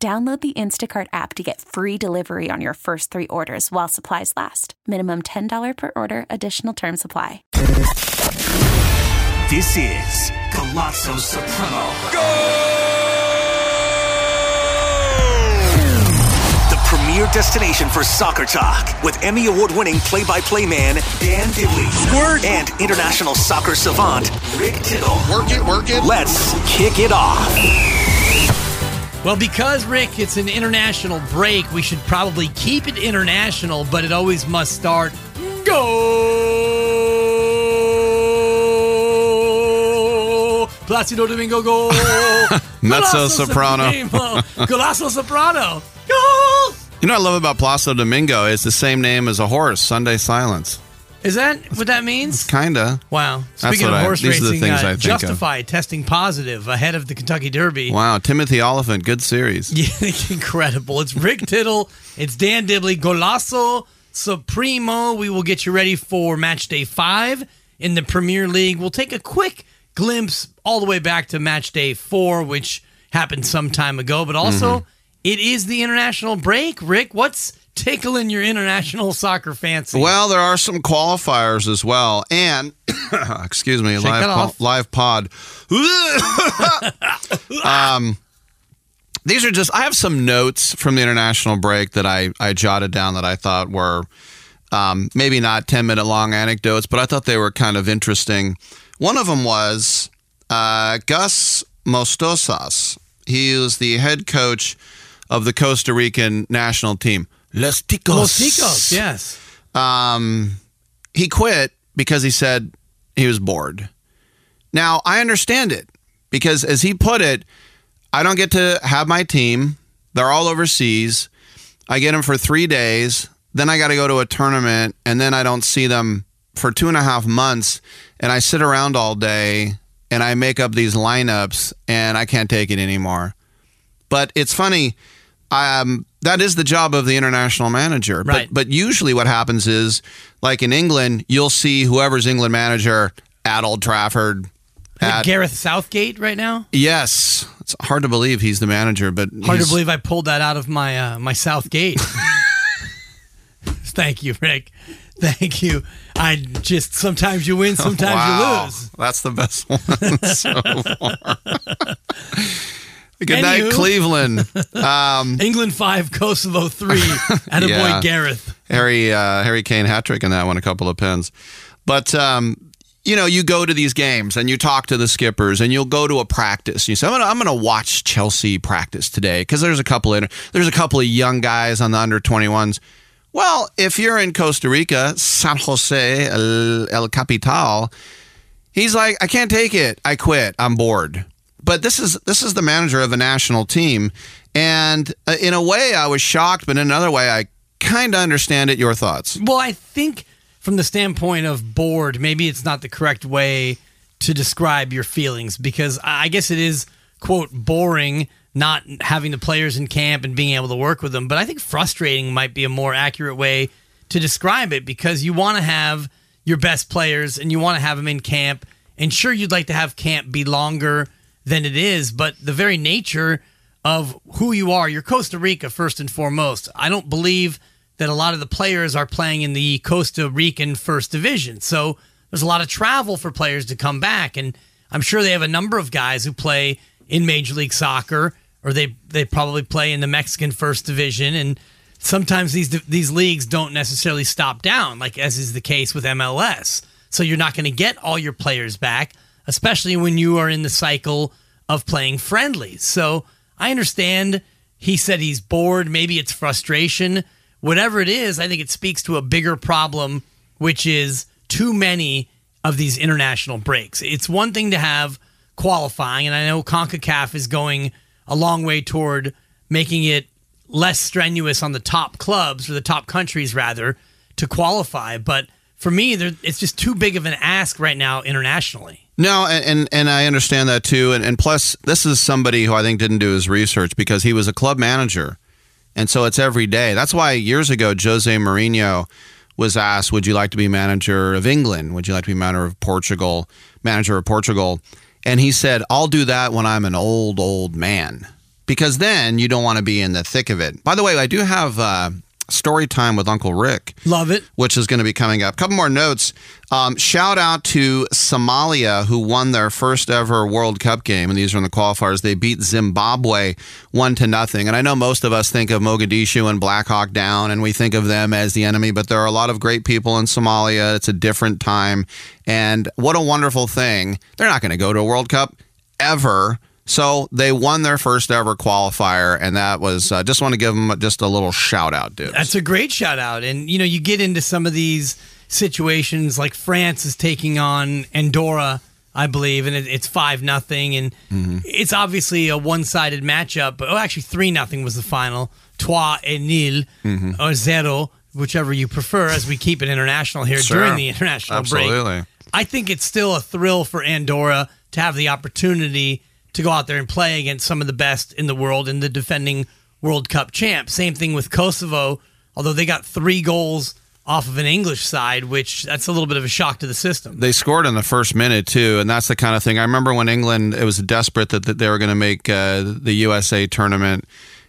Download the Instacart app to get free delivery on your first three orders while supplies last. Minimum $10 per order, additional term supply. This is Colosso Soprano. Go! The premier destination for soccer talk with Emmy Award winning play by play man Dan Dibley. Squirt. And international soccer savant Rick Tittle. Work it, work it. Let's kick it off. Well, because, Rick, it's an international break, we should probably keep it international, but it always must start go. Placido Domingo go. Mezzo soprano. Supremo. Soprano. Go. You know what I love about Placido Domingo is the same name as a horse, Sunday Silence. Is that what that means? Kinda. Wow. Speaking what of I- horse these are the racing, things uh, I think of. Testing positive ahead of the Kentucky Derby. Wow, Timothy Olyphant, good series. Yeah, incredible. It's Rick Tittle. It's Dan Dibley. Golazo Supremo. We will get you ready for match day five in the Premier League. We'll take a quick glimpse all the way back to match day four, which happened some time ago. But also, it is the international break. Rick, what's tickling your international soccer fancy? Well, there are some qualifiers as well, and excuse me, Shake live po- live pod. um, these are just. I have some notes from the international break that I I jotted down that I thought were um, maybe not ten minute long anecdotes, but I thought they were kind of interesting. One of them was uh, Gus Matosas. He is the head coach of the Costa Rican national team. Los Ticos. Los Ticos, yes. Um, he quit because he said he was bored. Now, I understand it because, as he put it, I don't get to have my team. They're all overseas. I get them for three days. Then I got to go to a tournament, and then I don't see them for two and a half months. And I sit around all day and I make up these lineups, and I can't take it anymore. But it's funny. I um, that is the job of the international manager. Right. But, but usually what happens is, like in England, you'll see whoever's England manager at Old Trafford. At, Gareth Southgate right now. yes, it's hard to believe he's the manager, but Hard to believe I pulled that out of my uh, my South Gate. Thank you, Rick. Thank you. I just sometimes you win, sometimes wow, you lose. That's the best one so far. Good night, Anywho. Cleveland. Um, England five, Kosovo three, and a Yeah. boy Gareth. Harry uh, Harry Kane hat trick in that one, a couple of pins. But um, you know, you go to these games and you talk to the skippers, and you'll go to a practice. And You say, "I'm gonna, I'm gonna watch Chelsea practice today because there's a couple of there's a couple of young guys on the under 21s." Well, if you're in Costa Rica, San Jose El, El Capital, he's like, "I can't take it. I quit. I'm bored." But this is this is the manager of a national team, and uh, in a way, I was shocked, but in another way, I kind of understand it. Your thoughts? Well, I think from the standpoint of bored, maybe it's not the correct way to describe your feelings because I guess it is quote boring not having the players in camp and being able to work with them. But I think frustrating might be a more accurate way to describe it because you want to have your best players and you want to have them in camp. And sure, you'd like to have camp be longer than it is, but the very nature of who you are, you're Costa Rica first and foremost. I don't believe that a lot of the players are playing in the Costa Rican first division. So there's a lot of travel for players to come back. And I'm sure they have a number of guys who play in Major League Soccer or they, they probably play in the Mexican first division. And sometimes these, these leagues don't necessarily stop down, like as is the case with MLS. So you're not going to get all your players back, especially when you are in the cycle of playing friendlies. So I understand he said he's bored. Maybe it's frustration. Whatever it is, I think it speaks to a bigger problem, which is too many of these international breaks. It's one thing to have qualifying, and I know CONCACAF is going a long way toward making it less strenuous on the top clubs or the top countries rather to qualify. But for me, it's just too big of an ask right now internationally. No, and, and and I understand that too. And, and plus, this is somebody who I think didn't do his research because he was a club manager, and so it's every day. That's why years ago Jose Mourinho was asked, "Would you like to be manager of England? Would you like to be manager of Portugal? Manager of Portugal?" And he said, "I'll do that when I'm an old old man, because then you don't want to be in the thick of it." By the way, I do have uh, story time with Uncle Rick Love it. which is going to be coming up. A couple more notes. Um, shout out to Somalia, who won their first ever World Cup game, and these are in the qualifiers. They beat Zimbabwe one to nothing. And I know most of us think of Mogadishu and Black Hawk Down, and we think of them as the enemy, but there are a lot of great people in Somalia. It's a different time, and what a wonderful thing! They're not going to go to a World Cup ever. So they won their first ever qualifier, and that was uh, just want to give them just a little shout out, dude. That's a great shout out. And, you know, you get into some of these situations like France is taking on Andorra, I believe, and it, it's 5 nothing, And it's obviously a one sided matchup. But, oh, actually, 3 nothing was the final. Trois et nil, or zero, whichever you prefer, as we keep it international here Sure. during the international break. I think it's still a thrill for Andorra to have the opportunity to go out there and play against some of the best in the world and the defending World Cup champ. Same thing with Kosovo, although they got three goals off of an English side, which that's a little bit of a shock to the system. They scored in the first minute too, and that's the kind of thing. I remember when England it was desperate that, that they were going to make uh, the USA tournament,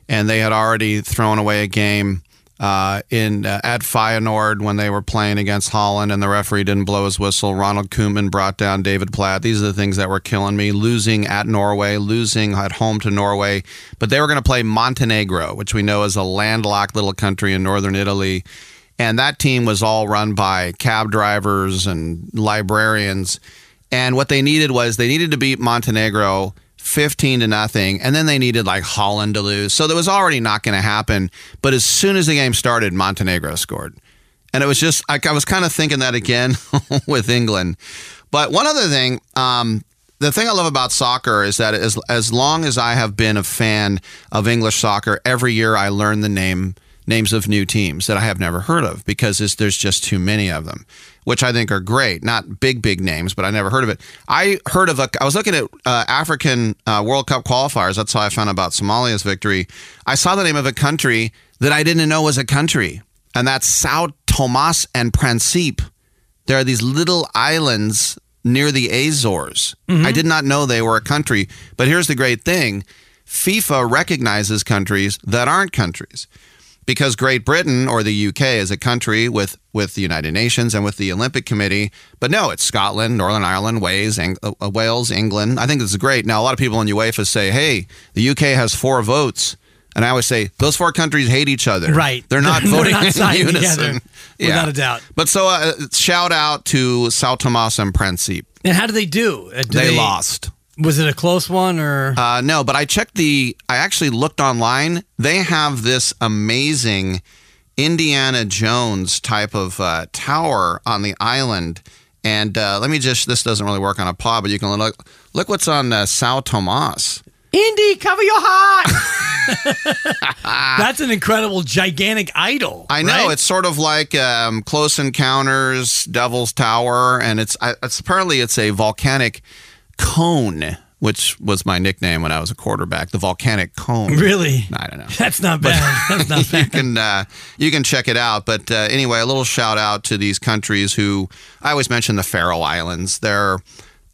and they had already thrown away a game uh, in uh, at Feyenoord when they were playing against Holland, and the referee didn't blow his whistle. Ronald Koeman brought down David Platt. These are the things that were killing me. Losing at Norway, losing at home to Norway, but they were going to play Montenegro, which we know is a landlocked little country in northern Italy. And that team was all run by cab drivers and librarians. And what they needed was they needed to beat Montenegro 15 to nothing. And then they needed like Holland to lose. So that was already not going to happen. But as soon as the game started, Montenegro scored. And it was just, I, I was kind of thinking that again with England. But one other thing, um, the thing I love about soccer is that as, as long as I have been a fan of English soccer, every year I learn the name names of new teams that I have never heard of because there's just too many of them, which I think are great. Not big, big names, but I never heard of it. I heard of a, I was looking at uh, African uh, World Cup qualifiers. That's how I found out about Somalia's victory. I saw the name of a country that I didn't know was a country, and that's Sao Tomas and Principe. There are these little islands near the Azores. I did not know they were a country, but here's the great thing FIFA recognizes countries that aren't countries because Great Britain or the UK is a country with, with the United Nations and with the Olympic Committee. But no, it's Scotland, Northern Ireland, Wales, Eng- uh, Wales, England. I think this is great. Now, a lot of people in UEFA say, hey, the UK has four votes. And I always say, those four countries hate each other. Right. They're not They're voting not in unison. together, without a doubt. But so uh, shout out to Sao Tomas and Principe. And how do they do? Uh, do They, lost. Was it a close one or? Uh, no, but I checked the. I actually looked online. They have this amazing Indiana Jones type of uh, tower on the island. And uh, let me just. This doesn't really work on a pod, but you can look. Look what's on uh, Sao Tomas. Indy, cover your heart. That's an incredible, gigantic idol. I know right? it's sort of like um, Close Encounters, Devil's Tower, and it's, I- it's apparently it's a volcanic cone, which was my nickname when I was a quarterback. The volcanic cone. really. I don't know. That's not bad. That's not you can uh, you can check it out. But uh, anyway, a little shout out to these countries who I always mention the Faroe Islands. They're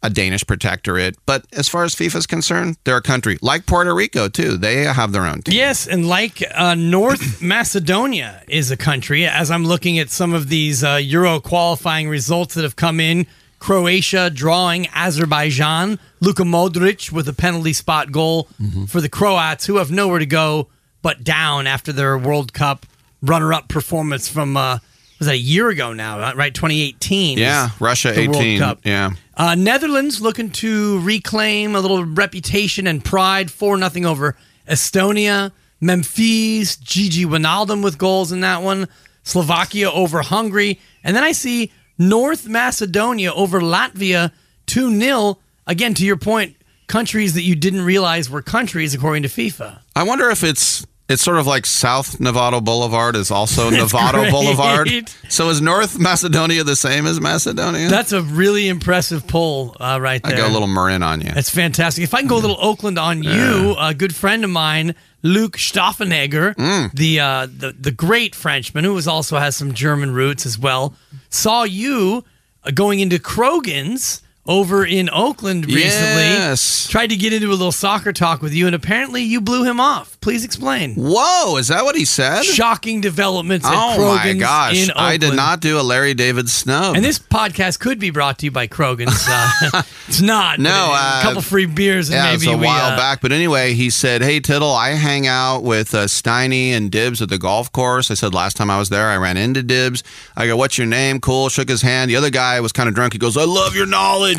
a Danish protectorate, but as far as FIFA is concerned, they're a country like Puerto Rico too. They have their own team. Yes, and like uh, North Macedonia is a country. As I'm looking at some of these uh, Euro qualifying results that have come in, Croatia drawing Azerbaijan, Luka Modric with a penalty spot goal Mm-hmm. for the Croats, who have nowhere to go but down after their World Cup runner-up performance from uh, was that a year ago now, right? 2018. Yeah, Russia the World 18. Cup. Yeah. Uh, Netherlands looking to reclaim a little reputation and pride, four nothing over Estonia. Memphis, Gigi Wijnaldum with goals in that one. Slovakia over Hungary, and then I see North Macedonia over Latvia, two 0 Again, to your point, countries that you didn't realize were countries according to FIFA. I wonder if it's It's sort of like South Nevada Boulevard is also Nevada. Boulevard. So is North Macedonia the same as Macedonia? That's a really impressive poll uh, right there. I go a little Marin on you. That's fantastic. If I can go a little Oakland on you, a good friend of mine, Luke Staffenegger, Mm. the, uh, the the great Frenchman who was also has some German roots as well, saw you uh, going into Krogan's over in Oakland recently. Yes. Tried to get into a little soccer talk with you, and apparently you blew him off. Please explain. Whoa, is that what he said? Shocking developments at oh my gosh. I did not do a Larry David snub. And this podcast could be brought to you by Krogan's. Uh, it's not. No, uh, a couple free beers and yeah, it maybe was a we, while uh, back. But anyway, he said, Hey, Tittle, I hang out with uh, Steiny and Dibs at the golf course. I said, Last time I was there, I ran into Dibs. I go, What's your name? Cool. Shook his hand. The other guy was kind of drunk. He goes, I love your knowledge.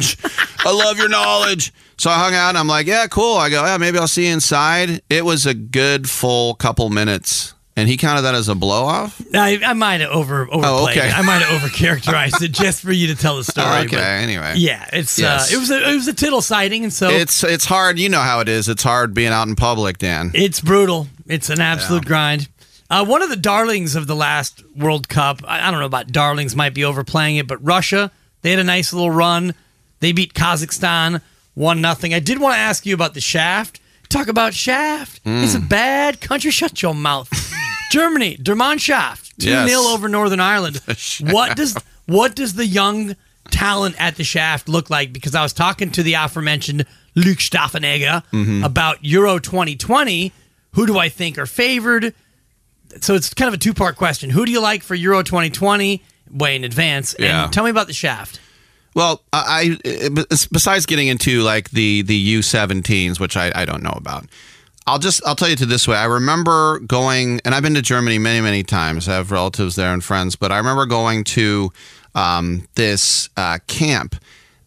I love your knowledge. So I hung out and I'm like, Yeah, cool. I go, Yeah, maybe I'll see you inside. It was a good full couple minutes. And he counted that as a blow off? I, I might have over overplayed Oh, okay. it. I might have overcharacterized it just for you to tell the story. okay, anyway. yeah, it's Yes. uh, it was a, it was a tittle sighting, and so It's it's hard. You know how it is. It's hard being out in public, Dan. It's brutal. It's an absolute grind. Uh, one of the darlings of the last World Cup, I, I don't know about darlings, might be overplaying it, but Russia, they had a nice little run. They beat Kazakhstan 1 nothing. I did want to ask you about the shaft. Talk about shaft. It's Mm. a bad country. Shut your mouth. Germany, Der Mannschaft, 2 Yes. 0 over Northern Ireland. what does what does the young talent at the shaft look like? Because I was talking to the aforementioned Luke Staffenegger Mm-hmm. about Euro 2020. Who do I think are favored? So it's kind of a two part question. Who do you like for Euro 2020? Way in advance. Yeah. And tell me about the shaft. Well, I, besides getting into like the the U17s, which I, I don't know about. I'll just I'll tell you to this way. I remember going, and I've been to Germany many many times. I have relatives there and friends, but I remember going to um, this uh, camp.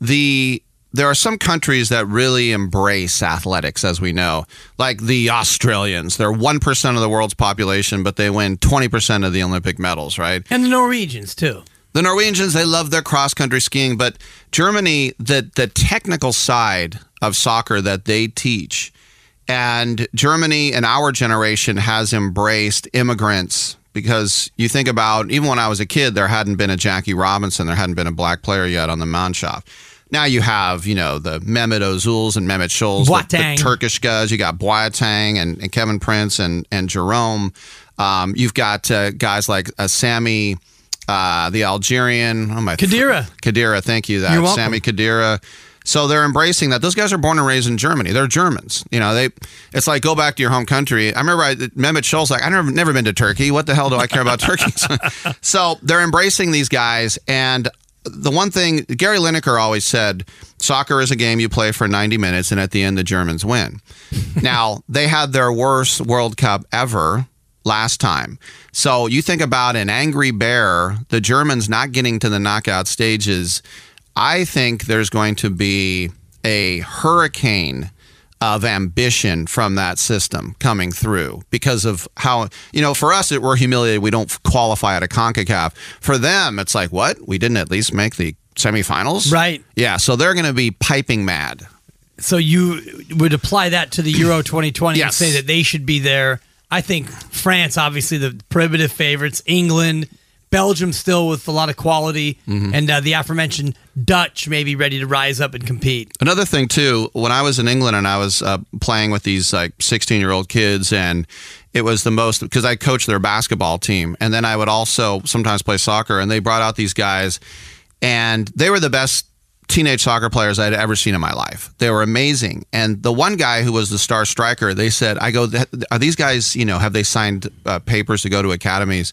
The there are some countries that really embrace athletics, as we know, like the Australians. They're one percent of the world's population, but they win twenty percent of the Olympic medals, right? And the Norwegians, too. The Norwegians, they love their cross country skiing, but Germany, the the technical side of soccer that they teach, and Germany and our generation has embraced immigrants because you think about even when I was a kid, there hadn't been a Jackie Robinson, there hadn't been a black player yet on the Mannschaft. Now you have, you know, the Mehmet Ozils and Mehmet Scholls, the, the Turkish guys. You got Boateng and, and Kevin Prince and and Jerome. Um, you've got uh, guys like uh, Sammy, uh, the Algerian. Oh my, Khedira. Khedira, thank you. That You're welcome. Sami Khedira. So they're embracing that. Those guys are born and raised in Germany. They're Germans. You know, they. It's like go back to your home country. I remember I, Mehmet Scholl's like, I never never been to Turkey. What the hell do I care about Turkey? so they're embracing these guys. And the one thing Gary Lineker always said, soccer is a game you play for 90 minutes, and at the end the Germans win. now they had their worst World Cup ever last time. So you think about an angry bear, the Germans not getting to the knockout stages. I think there's going to be a hurricane of ambition from that system coming through because of how you know for us it, we're humiliated we don't qualify at a CONCACAF. For them it's like what? We didn't at least make the semifinals? Right. Yeah, so they're going to be piping mad. So you would apply that to the Euro 2020 and say that they should be there. I think France, obviously, the prohibitive favorites. England, Belgium, still with a lot of quality, Mm-hmm. and uh, the aforementioned Dutch may be ready to rise up and compete. Another thing too, when I was in England and I was uh, playing with these like 16 year old kids, and it was the most because I coached their basketball team, and then I would also sometimes play soccer, and they brought out these guys, and they were the best teenage soccer players I'd ever seen in my life. They were amazing, and the one guy who was the star striker, they said, "I go, are these guys? You know, have they signed uh, papers to go to academies?"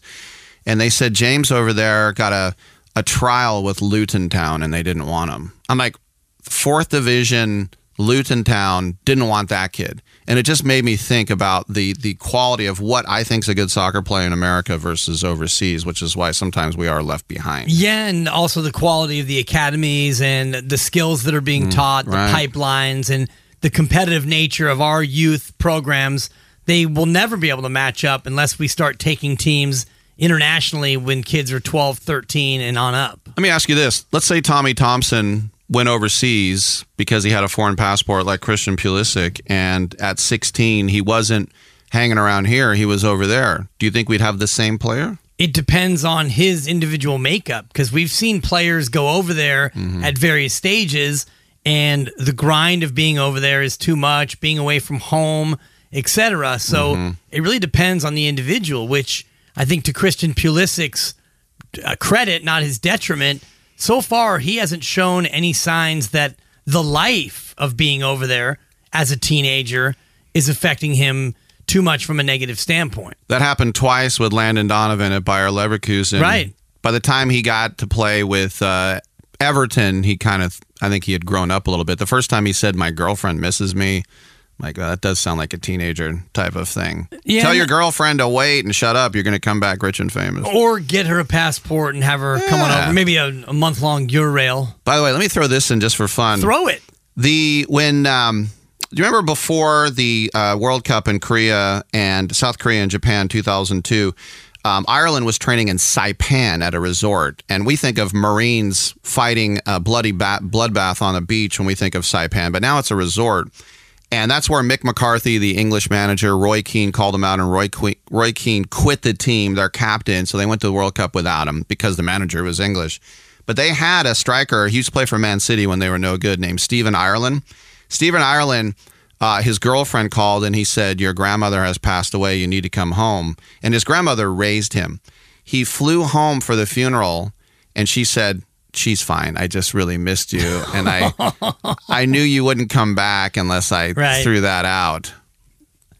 And they said James over there got a a trial with Luton Town, and they didn't want him. I'm like, fourth division Luton Town didn't want that kid. And it just made me think about the the quality of what I think is a good soccer player in America versus overseas, which is why sometimes we are left behind. Yeah, and also the quality of the academies and the skills that are being taught, the Mm, right. pipelines, and the competitive nature of our youth programs. They will never be able to match up unless we start taking teams internationally when kids are 12, 13, and on up. Let me ask you this. Let's say Tommy Thompson went overseas because he had a foreign passport like Christian Pulisic and at 16 he wasn't hanging around here. He was over there. Do you think we'd have the same player? It depends on his individual makeup because we've seen players go over there Mm-hmm. at various stages, and the grind of being over there is too much, being away from home, etc. So Mm-hmm. it really depends on the individual, which I think to Christian Pulisic's uh, credit, not his detriment, so far he hasn't shown any signs that the life of being over there as a teenager is affecting him too much from a negative standpoint. That happened twice with Landon Donovan at Bayer Leverkusen. Right. By the time he got to play with uh, Everton, he kind of, I think he had grown up a little bit. The first time he said, "My girlfriend misses me," like uh, that does sound like a teenager type of thing. Yeah, Tell your girlfriend to wait and shut up. You're going to come back rich and famous. Or get her a passport and have her come on Yeah. over. Maybe a, a month long Eurail. By the way, let me throw this in just for fun. Throw it. The when um, do you remember before the uh, World Cup in Korea and South Korea and Japan 2002? Um, Ireland was training in Saipan at a resort, and we think of Marines fighting a bloody ba- bloodbath on a beach when we think of Saipan, but now it's a resort. And that's where Mick McCarthy, the English manager, Roy Keane called him out, and Roy, que- Roy Keane quit the team, their captain. So they went to the World Cup without him because the manager was English. But they had a striker, he used to play for Man City when they were no good, named Stephen Ireland. Stephen Ireland, uh, his girlfriend called and he said, Your grandmother has passed away. You need to come home. And his grandmother raised him. He flew home for the funeral and she said, She's fine. I just really missed you. And I I knew you wouldn't come back unless I Right. threw that out.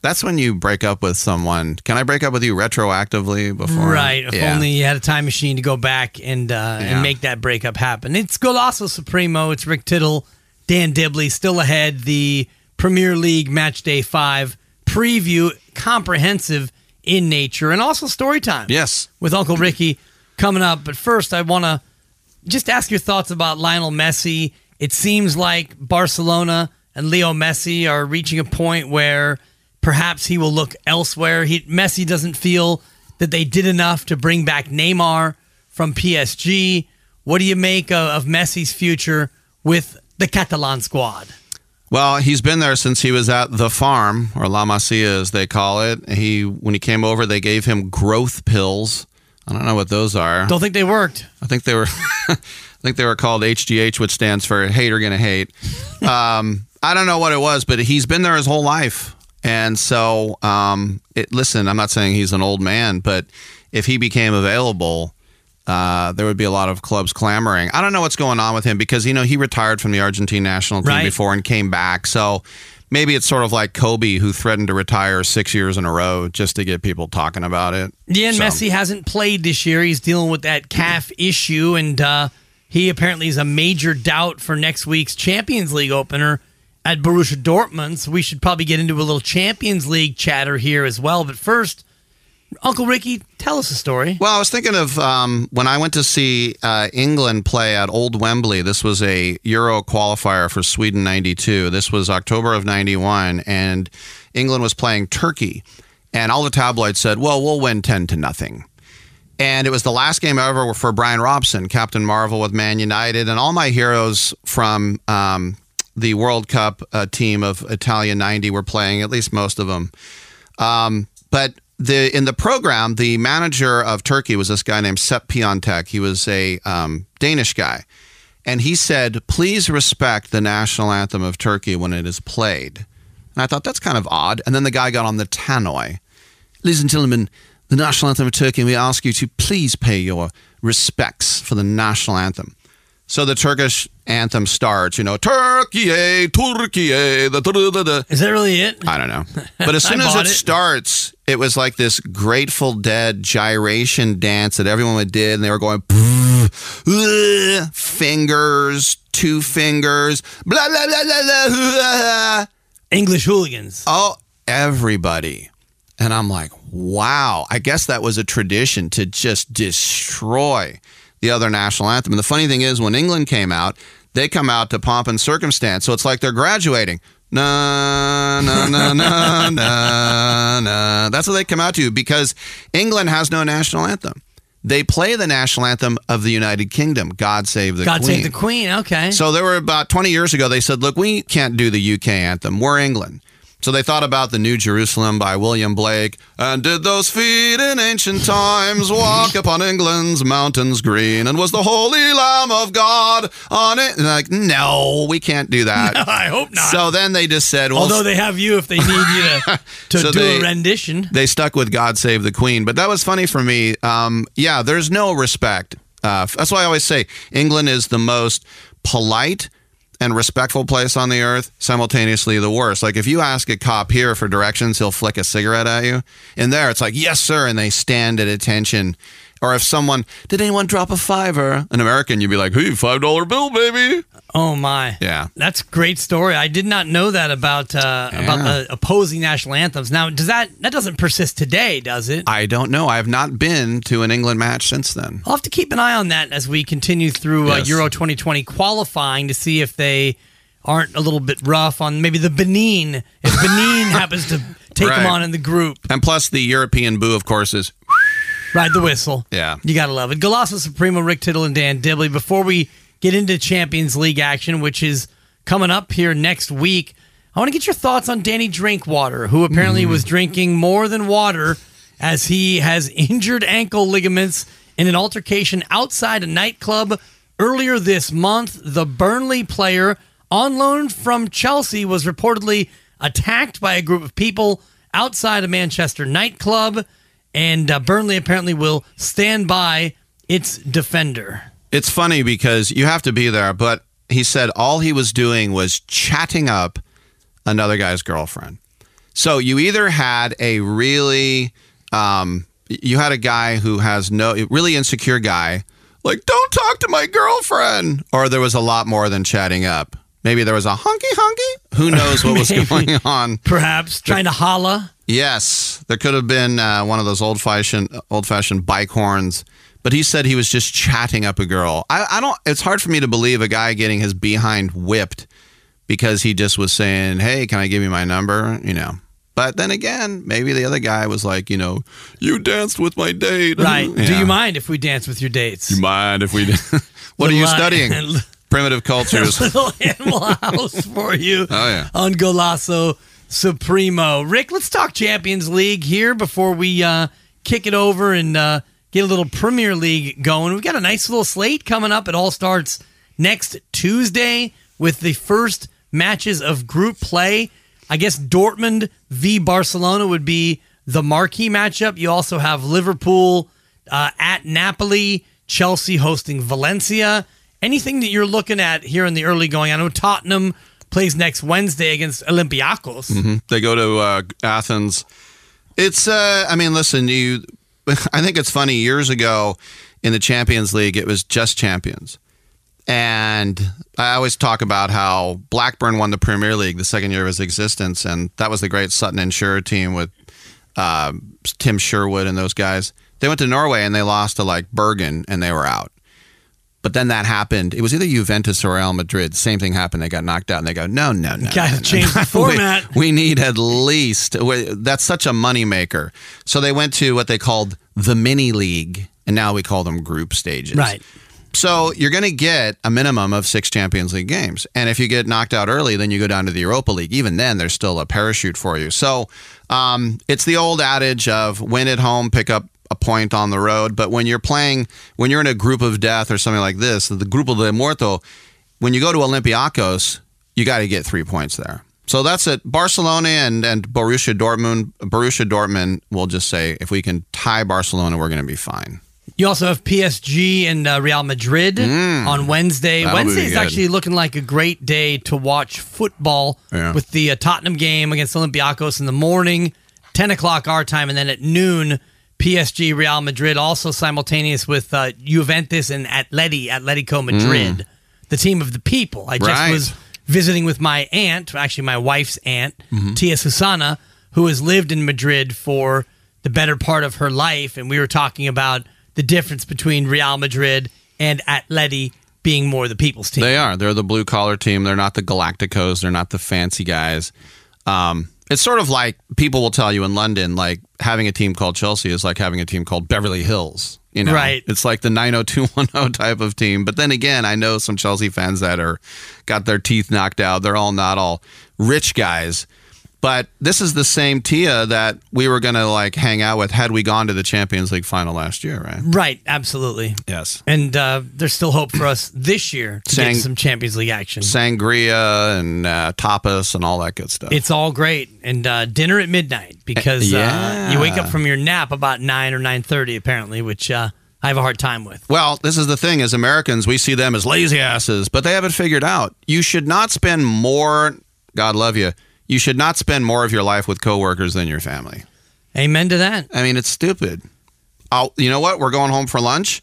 That's when you break up with someone. Can I break up with you retroactively before? Right. If Yeah. only you had a time machine to go back and uh, Yeah. and make that breakup happen. It's Golazo Supremo. It's Rick Tittle, Dan Dibley, still ahead. The Premier League Match Day 5 preview, comprehensive in nature, and also story time. Yes. with Uncle Ricky coming up. But first, I want to just ask your thoughts about Lionel Messi. It seems like Barcelona and Leo Messi are reaching a point where perhaps he will look elsewhere. He, Messi doesn't feel that they did enough to bring back Neymar from PSG. What do you make of, of Messi's future with the Catalan squad? Well, he's been there since he was at the farm, or La Masia as they call it. He when he came over, they gave him growth pills. I don't know what those are. Don't think they worked. I think they were, I think they were called HGH, which stands for hater gonna hate. Um, I don't know what it was, but he's been there his whole life, and so um, it, listen, I'm not saying he's an old man, but if he became available, uh, there would be a lot of clubs clamoring. I don't know what's going on with him because you know he retired from the Argentine national team Right. before and came back, so. Maybe it's sort of like Kobe, who threatened to retire six years in a row just to get people talking about it. Yeah, and So- Messi hasn't played this year. He's dealing with that calf issue, and uh, he apparently is a major doubt for next week's Champions League opener at Borussia Dortmund. So we should probably get into a little Champions League chatter here as well. But first, Uncle Ricky, tell us a story. Well, I was thinking of um, when I went to see uh, England play at Old Wembley. This was a Euro qualifier for Sweden 92. This was October of 91, and England was playing Turkey. And all the tabloids said, well, we'll win 10 to nothing. And it was the last game ever for Brian Robson, Captain Marvel with Man United, and all my heroes from um, the World Cup uh, team of Italia 90 were playing, at least most of them. Um, but the in the program, the manager of Turkey was this guy named Sepp Piontek. He was a um, Danish guy, and he said, "Please respect the national anthem of Turkey when it is played." And I thought that's kind of odd. And then the guy got on the tannoy. Ladies and gentlemen, the national anthem of Turkey, and we ask you to please pay your respects for the national anthem. So the Turkish anthem starts, you know, Turkey, Turkey, the da, da, da. Is that really it? I don't know. But as soon as it, it. starts, it was like this Grateful Dead gyration dance that everyone did, and they were going fingers, two fingers, blah blah blah blah. blah. English hooligans. Oh, everybody. And I'm like, wow. I guess that was a tradition to just destroy the other national anthem. And the funny thing is, when England came out, they come out to pomp and circumstance. So it's like they're graduating. Na, na, na, na, na, na. That's what they come out to because England has no national anthem. They play the national anthem of the United Kingdom, God Save the God Queen. save the Queen. Okay. So there were about 20 years ago, they said, look, we can't do the UK anthem. We're England. So they thought about the New Jerusalem by William Blake. And did those feet in ancient times walk upon England's mountains green? And was the Holy Lamb of God on it? And like, no, we can't do that. I hope not. So then they just said, well, Although they have you if they need you to, to So do they- a rendition. they stuck with God Save the Queen. But that was funny for me. Um, yeah, there's no respect. Uh, that's why I always say England is the most polite and respectful place on the earth, simultaneously the worst. Like if you ask a cop here for directions, he'll flick a cigarette at you. In there, it's like, yes, sir. And they stand at attention. Or if someone, did anyone drop a fiver? An American, you'd be like, hey, $5 bill, baby. Oh my! Yeah. that's a great story. I did not know that about uh, about the opposing national anthems. Now, does that that doesn't persist today? Does it? I don't know. I have not been to an England match since then. I'll have to keep an eye on that as we continue through uh, Yes. Euro 2020 qualifying to see if they aren't a little bit rough on maybe the Benin. If Benin happens to take them on in the group, And plus, the European boo, of course, is ride the whistle. Yeah. You got to love it. Golazo Supremo, Rick Tittle, and Dan Dibley. Before we get into Champions League action, which is coming up here next week, I want to get your thoughts on Danny Drinkwater, who apparently mm-hmm. was drinking more than water as he has injured ankle ligaments in an altercation outside a nightclub earlier this month. The Burnley player on loan from Chelsea was reportedly attacked by a group of people outside a Manchester nightclub and uh, Burnley apparently will stand by its defender. It's funny because you have to be there, but he said all he was doing was chatting up another guy's girlfriend. So you either had a really, um, you had a guy who has no, really insecure guy, like, don't talk to my girlfriend. Or there was a lot more than chatting up. Maybe there was a honky honky. Who knows what was going on? Perhaps trying to holla. Yes, there could have been uh, one of those old fashioned old fashioned bike horns, but he said he was just chatting up a girl. I, I don't. It's hard for me to believe a guy getting his behind whipped because he just was saying, "Hey, can I give you my number?" You know. But then again, maybe the other guy was like, you know, you danced with my date, Right. Do you mind if we dance with your dates? You mind if we? what are you studying? Primitive cultures. Little animal house for you Oh, yeah. on Golazo Supremo. Rick, let's talk Champions League here before we uh, kick it over and uh, get a little Premier League going. We've got a nice little slate coming up. It all starts next Tuesday with the first matches of group play. I guess Dortmund v Barcelona would be the marquee matchup. You also have Liverpool uh, at Napoli, Chelsea hosting Valencia. Anything that you're looking at here in the early going? I know Tottenham plays next Wednesday against Olympiacos. They go to uh, Athens. It's, uh, I mean, listen, you. I think it's funny. Years ago, in the Champions League, it was just champions, and I always talk about how Blackburn won the Premier League the second year of his existence, and that was the great Sutton and team with uh, Tim Sherwood and those guys. They went to Norway and they lost to like Bergen, and they were out. But then that happened. It was either Juventus or Real Madrid. Same thing happened. They got knocked out, and they go, no, no, no. Gotta no, no, change the format. We, we need at least. That's such a moneymaker. So they went to what they called the mini league, and now we call them group stages. Right. So you're going to get a minimum of six Champions League games. And if you get knocked out early, then you go down to the Europa League. Even then, there's still a parachute for you. So um, it's the old adage of win at home, pick up point on the road. But when you're playing, when you're in a group of death or something like this, the Grupo de Muerto, when you go to Olympiacos, you got to get three points there. So that's it. Barcelona and, and Borussia Dortmund. Borussia Dortmund will just say, if we can tie Barcelona, we're going to be fine. You also have PSG and uh, Real Madrid on Wednesday. Mm. That'll Wednesday is actually looking like a great day to watch football Yeah. with the uh, Tottenham game against Olympiacos in the morning, 10 o'clock our time, and then at noon, PSG Real Madrid, also simultaneous with uh, Juventus and Atleti, Atletico Madrid, the team of the people. I just Mm. Right. was visiting with my aunt, actually my wife's aunt, Mm-hmm. Tia Susana, who has lived in Madrid for the better part of her life, and we were talking about the difference between Real Madrid and Atleti being more the people's team. They are. They're the blue collar team. They're not the Galacticos. They're not the fancy guys. Um, it's sort of like people will tell you in London, like having a team called Chelsea is like having a team called Beverly Hills. You know, Right. It's like the 90210 type of team. But then again, I know some Chelsea fans that are got their teeth knocked out. They're all not all rich guys. But this is the same Tia that we were going to like hang out with had we gone to the Champions League final last year, right? Right, absolutely. Yes. And uh, there's still hope for us this year to Sang- get some Champions League action. Sangria and uh, tapas and all that good stuff. It's all great, and uh, dinner at midnight because Yeah. uh, you wake up from your nap about nine or nine thirty, apparently, which uh, I have a hard time with. Well, this is the thing. As Americans, we see them as lazy asses, but they have it figured out. You should not spend more, God love you, you should not spend more of your life with coworkers than your family. Amen to that. I mean, it's stupid. I'll, you know what? We're going home for lunch.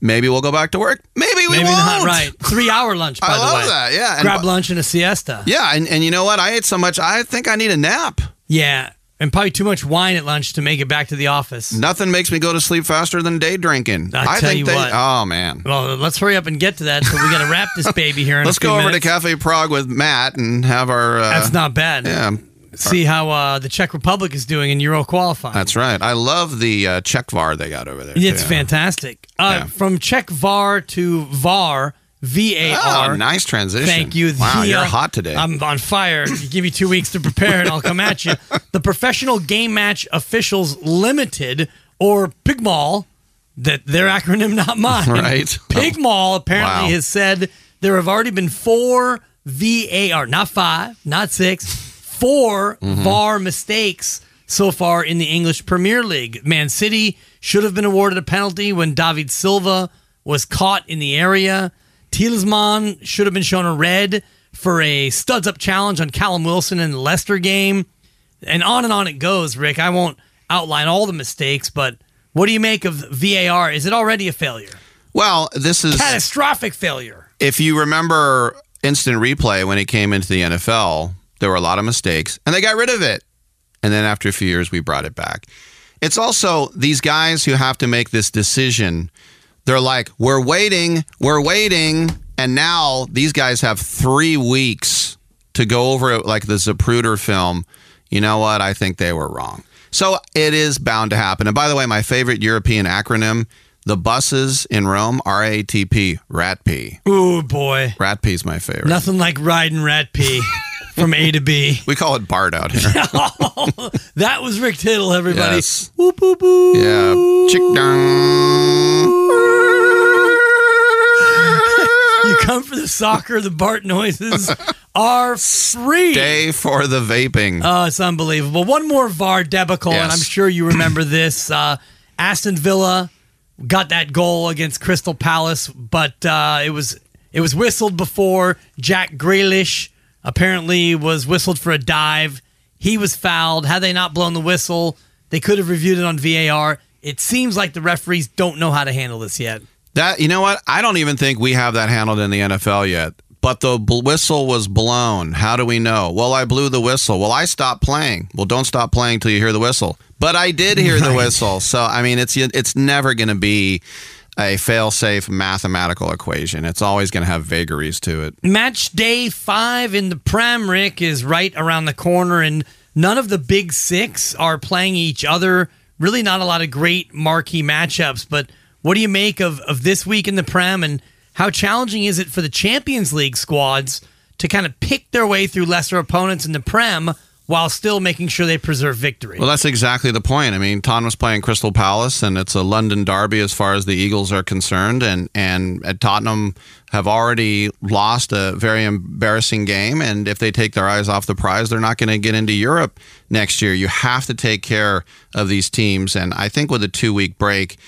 Maybe we'll go back to work. Maybe we Maybe won't. not right. Three hour lunch, by I the love way. that, yeah, Grab bu- lunch and a siesta. Yeah, and, and you know what? I ate so much, I think I need a nap. Yeah, and probably too much wine at lunch to make it back to the office. Nothing makes me go to sleep faster than day drinking. I tell think you they, what. Oh, man. Well, let's hurry up and get to that. So we got to wrap this baby here. In Let's go over minutes. to Cafe Prague with Matt and have our. Uh, That's not bad. Yeah, See how uh, the Czech Republic is doing in Euro qualifying. that's right. I love the uh, Czech VAR they got over there. It's too. fantastic. Uh, Yeah. From Czech VAR to VAR, V A R. Oh, nice transition. Thank you. Wow, The, you're uh, hot today. I'm on fire. You give me two weeks to prepare and I'll come at you. The Professional Game Match Officials Limited, or PIGMAL, that their acronym, not mine. Right. PIGMAL apparently Wow. has said there have already been four VAR, not five, not six, 4 Mm-hmm. VAR mistakes so far in the English Premier League. Man City should have been awarded a penalty when David Silva was caught in the area. Tielemans should have been shown a red for a studs up challenge on Callum Wilson in the Leicester game. And on and on it goes, Rick. I won't outline all the mistakes, but what do you make of VAR? Is it already a failure? well, this is Catastrophic failure. if you remember instant replay when it came into the NFL, there were a lot of mistakes and they got rid of it. And then after a few years, we brought it back. It's also these guys who have to make this decision. They're like, we're waiting, we're waiting. And now these guys have three weeks to go over it like the Zapruder film. You know what? I think they were wrong. So it is bound to happen. And by the way, my favorite European acronym, the buses in Rome, RATP, RATP. Ooh, boy. Rat P is my favorite. Nothing like riding rat pee from A to B. We call it Bart out here. Oh, that was Rick Tittle, everybody. Yes. Whoop, whoop, whoop. yeah. Chick You come for the soccer, the Bart noises are free. Day for the vaping. Oh, it's unbelievable. One more VAR debacle, and I'm sure you remember this. Uh, Aston Villa got that goal against Crystal Palace, but uh, it was it was whistled before. Jack Grealish apparently was whistled for a dive. He was fouled. Had they not blown the whistle, they could have reviewed it on VAR. It seems like the referees don't know how to handle this yet. That you know what? I don't even think we have that handled in the NFL yet. But the whistle was blown. How do we know? Well, I blew the whistle. Well, I stopped playing. Well, don't stop playing till you hear the whistle. But I did hear the whistle. So I mean, it's it's never going to be a fail-safe mathematical equation. It's always going to have vagaries to it. Match day five in the Prem, Rick, is right around the corner, and none of the big six are playing each other. Really, not a lot of great marquee matchups. But what do you make of, of this week in the Prem, and how challenging is it for the Champions League squads to kind of pick their way through lesser opponents in the Prem while still making sure they preserve victory? Well, that's exactly the point. I mean, Tottenham's playing Crystal Palace, and it's a London derby as far as the Eagles are concerned. And and at Tottenham have already lost a very embarrassing game. And if they take their eyes off the prize, they're not going to get into Europe next year. You have to take care of these teams. And I think with a two week break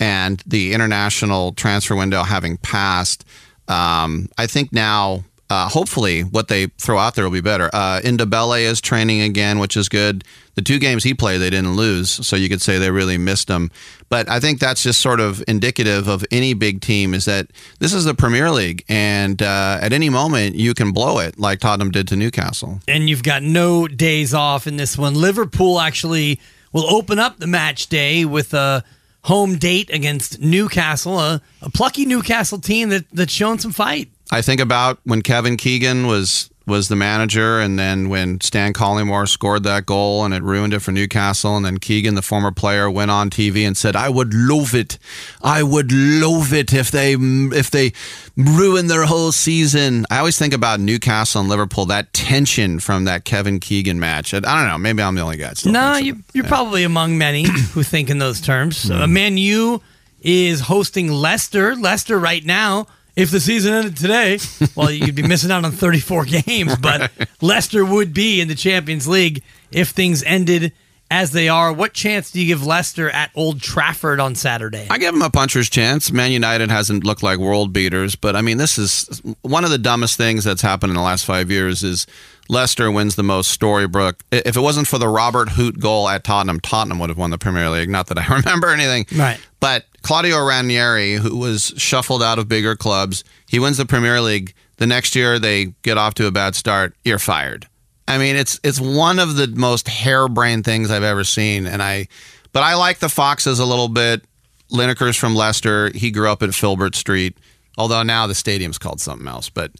and the international transfer window having passed, um, I think now uh, hopefully what they throw out there will be better. Uh, Ndombele is training again, which is good. The two games he played, they didn't lose, so you could say they really missed him. But I think that's just sort of indicative of any big team is that this is the Premier League, and uh, at any moment you can blow it, like Tottenham did to Newcastle. and you've got no days off in this one. Liverpool actually will open up the match day with a home date against Newcastle, a, a plucky Newcastle team that, that's shown some fight. I think about when Kevin Keegan was was the manager, and then when Stan Collymore scored that goal and it ruined it for Newcastle, and then Keegan, the former player, went on TV and said, "I would love it, I would love it if they if they ruin their whole season." I always think about Newcastle and Liverpool, that tension from that Kevin Keegan match. I don't know, maybe I'm the only guy. No, you, it. you're probably among many who think in those terms. Uh, Man U is hosting Leicester. Leicester right now, if the season ended today, well, you'd be missing out on 34 games, but Leicester would be in the Champions League if things ended as they are. What chance do you give Leicester at Old Trafford on Saturday? I give them a puncher's chance. Man United hasn't looked like world beaters, but I mean, this is one of the dumbest things that's happened in the last five years. Is Leicester wins the most Storybrooke. If it wasn't for the Robert Huth goal at Tottenham, Tottenham would have won the Premier League. Not that I remember anything, Right. But Claudio Ranieri, who was shuffled out of bigger clubs, he wins the Premier League. The next year, they get off to a bad start. You're fired. I mean, it's it's one of the most harebrained things I've ever seen, and I, but I like the Foxes a little bit. Lineker's from Leicester. He grew up at Filbert Street, although now the stadium's called something else. But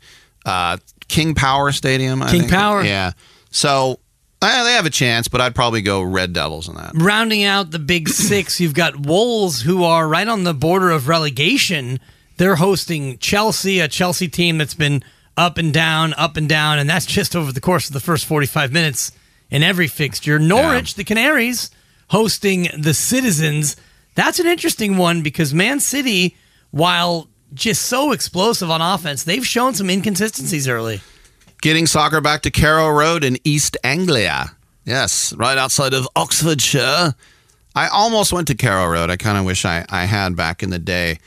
uh, King Power Stadium, I King think. Power. yeah. So eh, they have a chance, but I'd probably go Red Devils in that. Rounding out the big six, you've got Wolves, who are right on the border of relegation. They're hosting Chelsea, a Chelsea team that's been up and down, up and down, and that's just over the course of the first 45 minutes in every fixture. Norwich, the Canaries, hosting the Citizens. That's an interesting one because Man City, while just so explosive on offense, they've shown some inconsistencies early. Getting soccer back to Carrow Road in East Anglia. Yes, right outside of Oxfordshire. I almost went to Carrow Road. I kind of wish I, I had back in the day.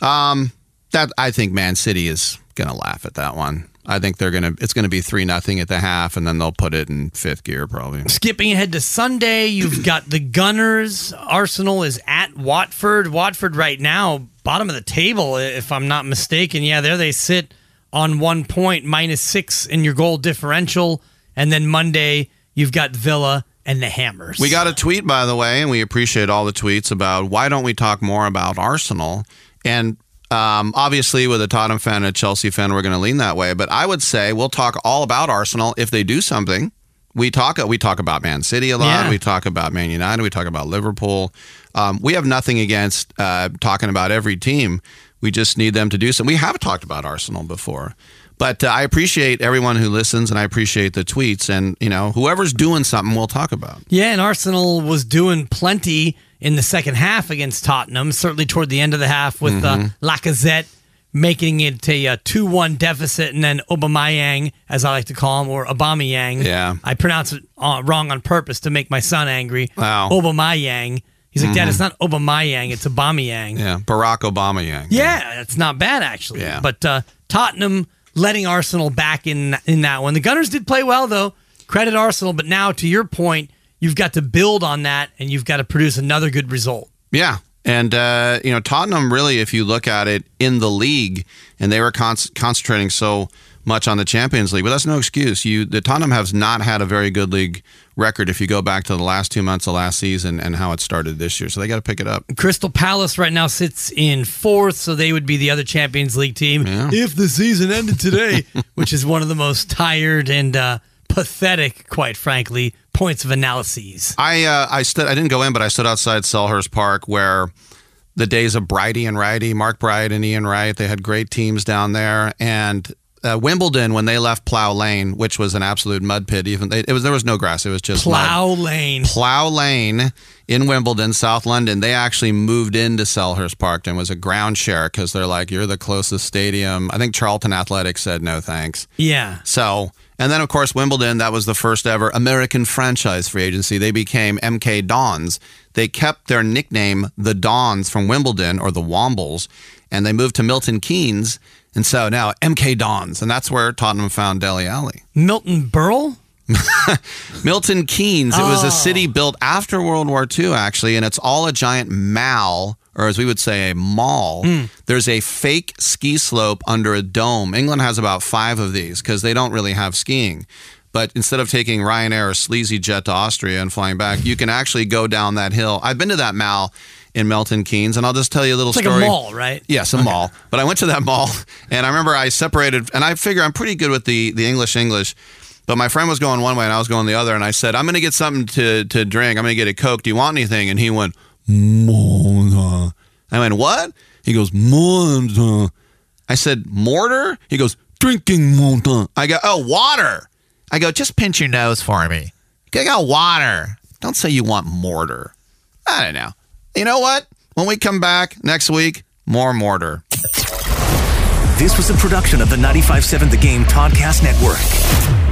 Um, that I think Man City is gonna laugh at that one. I think they're gonna. It's gonna be three nothing at the half, and then they'll put it in fifth gear probably. Skipping ahead to Sunday, you've got the Gunners. Arsenal is at Watford. Watford right now, bottom of the table, if I'm not mistaken. Yeah, there they sit on one point, minus six in your goal differential. And then Monday, you've got Villa and the Hammers. We got a tweet, by the way, and we appreciate all the tweets about why don't we talk more about Arsenal? And um, obviously, with a Tottenham fan and a Chelsea fan, we're going to lean that way. But I would say we'll talk all about Arsenal if they do something. We talk we talk about Man City a lot. Yeah. We talk about Man United. We talk about Liverpool. Um, we have nothing against uh, talking about every team. We just need them to do something. We have talked about Arsenal before. But uh, I appreciate everyone who listens, and I appreciate the tweets. And you know, whoever's doing something, we'll talk about. Yeah, and Arsenal was doing plenty in the second half against Tottenham, certainly toward the end of the half with uh, Mm-hmm. Lacazette making it a, uh 2-1 deficit, and then Obamayang, as I like to call him, or Aubameyang. Yeah. I pronounce it uh, wrong on purpose to make my son angry. Wow. Mm-hmm. Aubameyang. He's like, Dad, it's not Obamayang, it's Aubameyang. Yeah, Barack Obama Yang. Yeah, that's not bad actually. Yeah. But uh, Tottenham letting Arsenal back in in that one. The Gunners did play well though. Credit Arsenal, but now to your point, you've got to build on that and you've got to produce another good result. Yeah. And, uh, you know, Tottenham really, if you look at it in the league, and they were con- concentrating so much on the Champions League, but that's no excuse. You, the Tottenham has not had a very good league record if you go back to the last two months of last season and how it started this year. So they got to pick it up. Crystal Palace right now sits in fourth, so they would be the other Champions League team if the season ended today, which is one of the most tired and uh, pathetic, quite frankly, points of analyses. I uh, I stood. I didn't go in, but I stood outside Selhurst Park where the days of Brighty and Righty, Mark Bright and Ian Wright, they had great teams down there, and. Uh, Wimbledon, when they left Plough Lane, which was an absolute mud pit, even they, it was there was no grass; it was just mud. Plough lane. Plough Lane in Wimbledon, South London. They actually moved into Selhurst Park and was a ground share because they're like, you're the closest stadium. I think Charlton Athletics said no thanks. Yeah. So, and then of course Wimbledon, that was the first ever American franchise free agency. They became MK Dons. They kept their nickname, the Dons from Wimbledon or the Wombles, and they moved to Milton Keynes. And so now MK Dons, and that's where Tottenham found Dele Alli. Milton Berle? Milton Keynes. It was a oh. city built after World War II, actually, and it's all a giant mall, or as we would say, a mall. Hmm. There's a fake ski slope under a dome. England has about five of these because they don't really have skiing. But instead of taking Ryanair or Sleazy Jet to Austria and flying back, you can actually go down that hill. I've been to that mall, in Milton Keynes, and I'll just tell you a little It's like story. a mall, right? Yes, a mall. But I went to that mall, and I remember I separated, and I figure I'm pretty good with the the English English. But my friend was going one way, and I was going the other, and I said, "I'm going to get something to to drink. I'm going to get a Coke. Do you want anything?" And he went, "Mortar." I went, "What?" He goes, "Mortar." I said, "Mortar." He goes, "Drinking mortar." I go, "Oh, water." I go, "Just pinch your nose for me." I got water. Don't say you want mortar. I don't know. You know what? When we come back next week, more mortar. This was a production of the 95.7 The Game Podcast Network.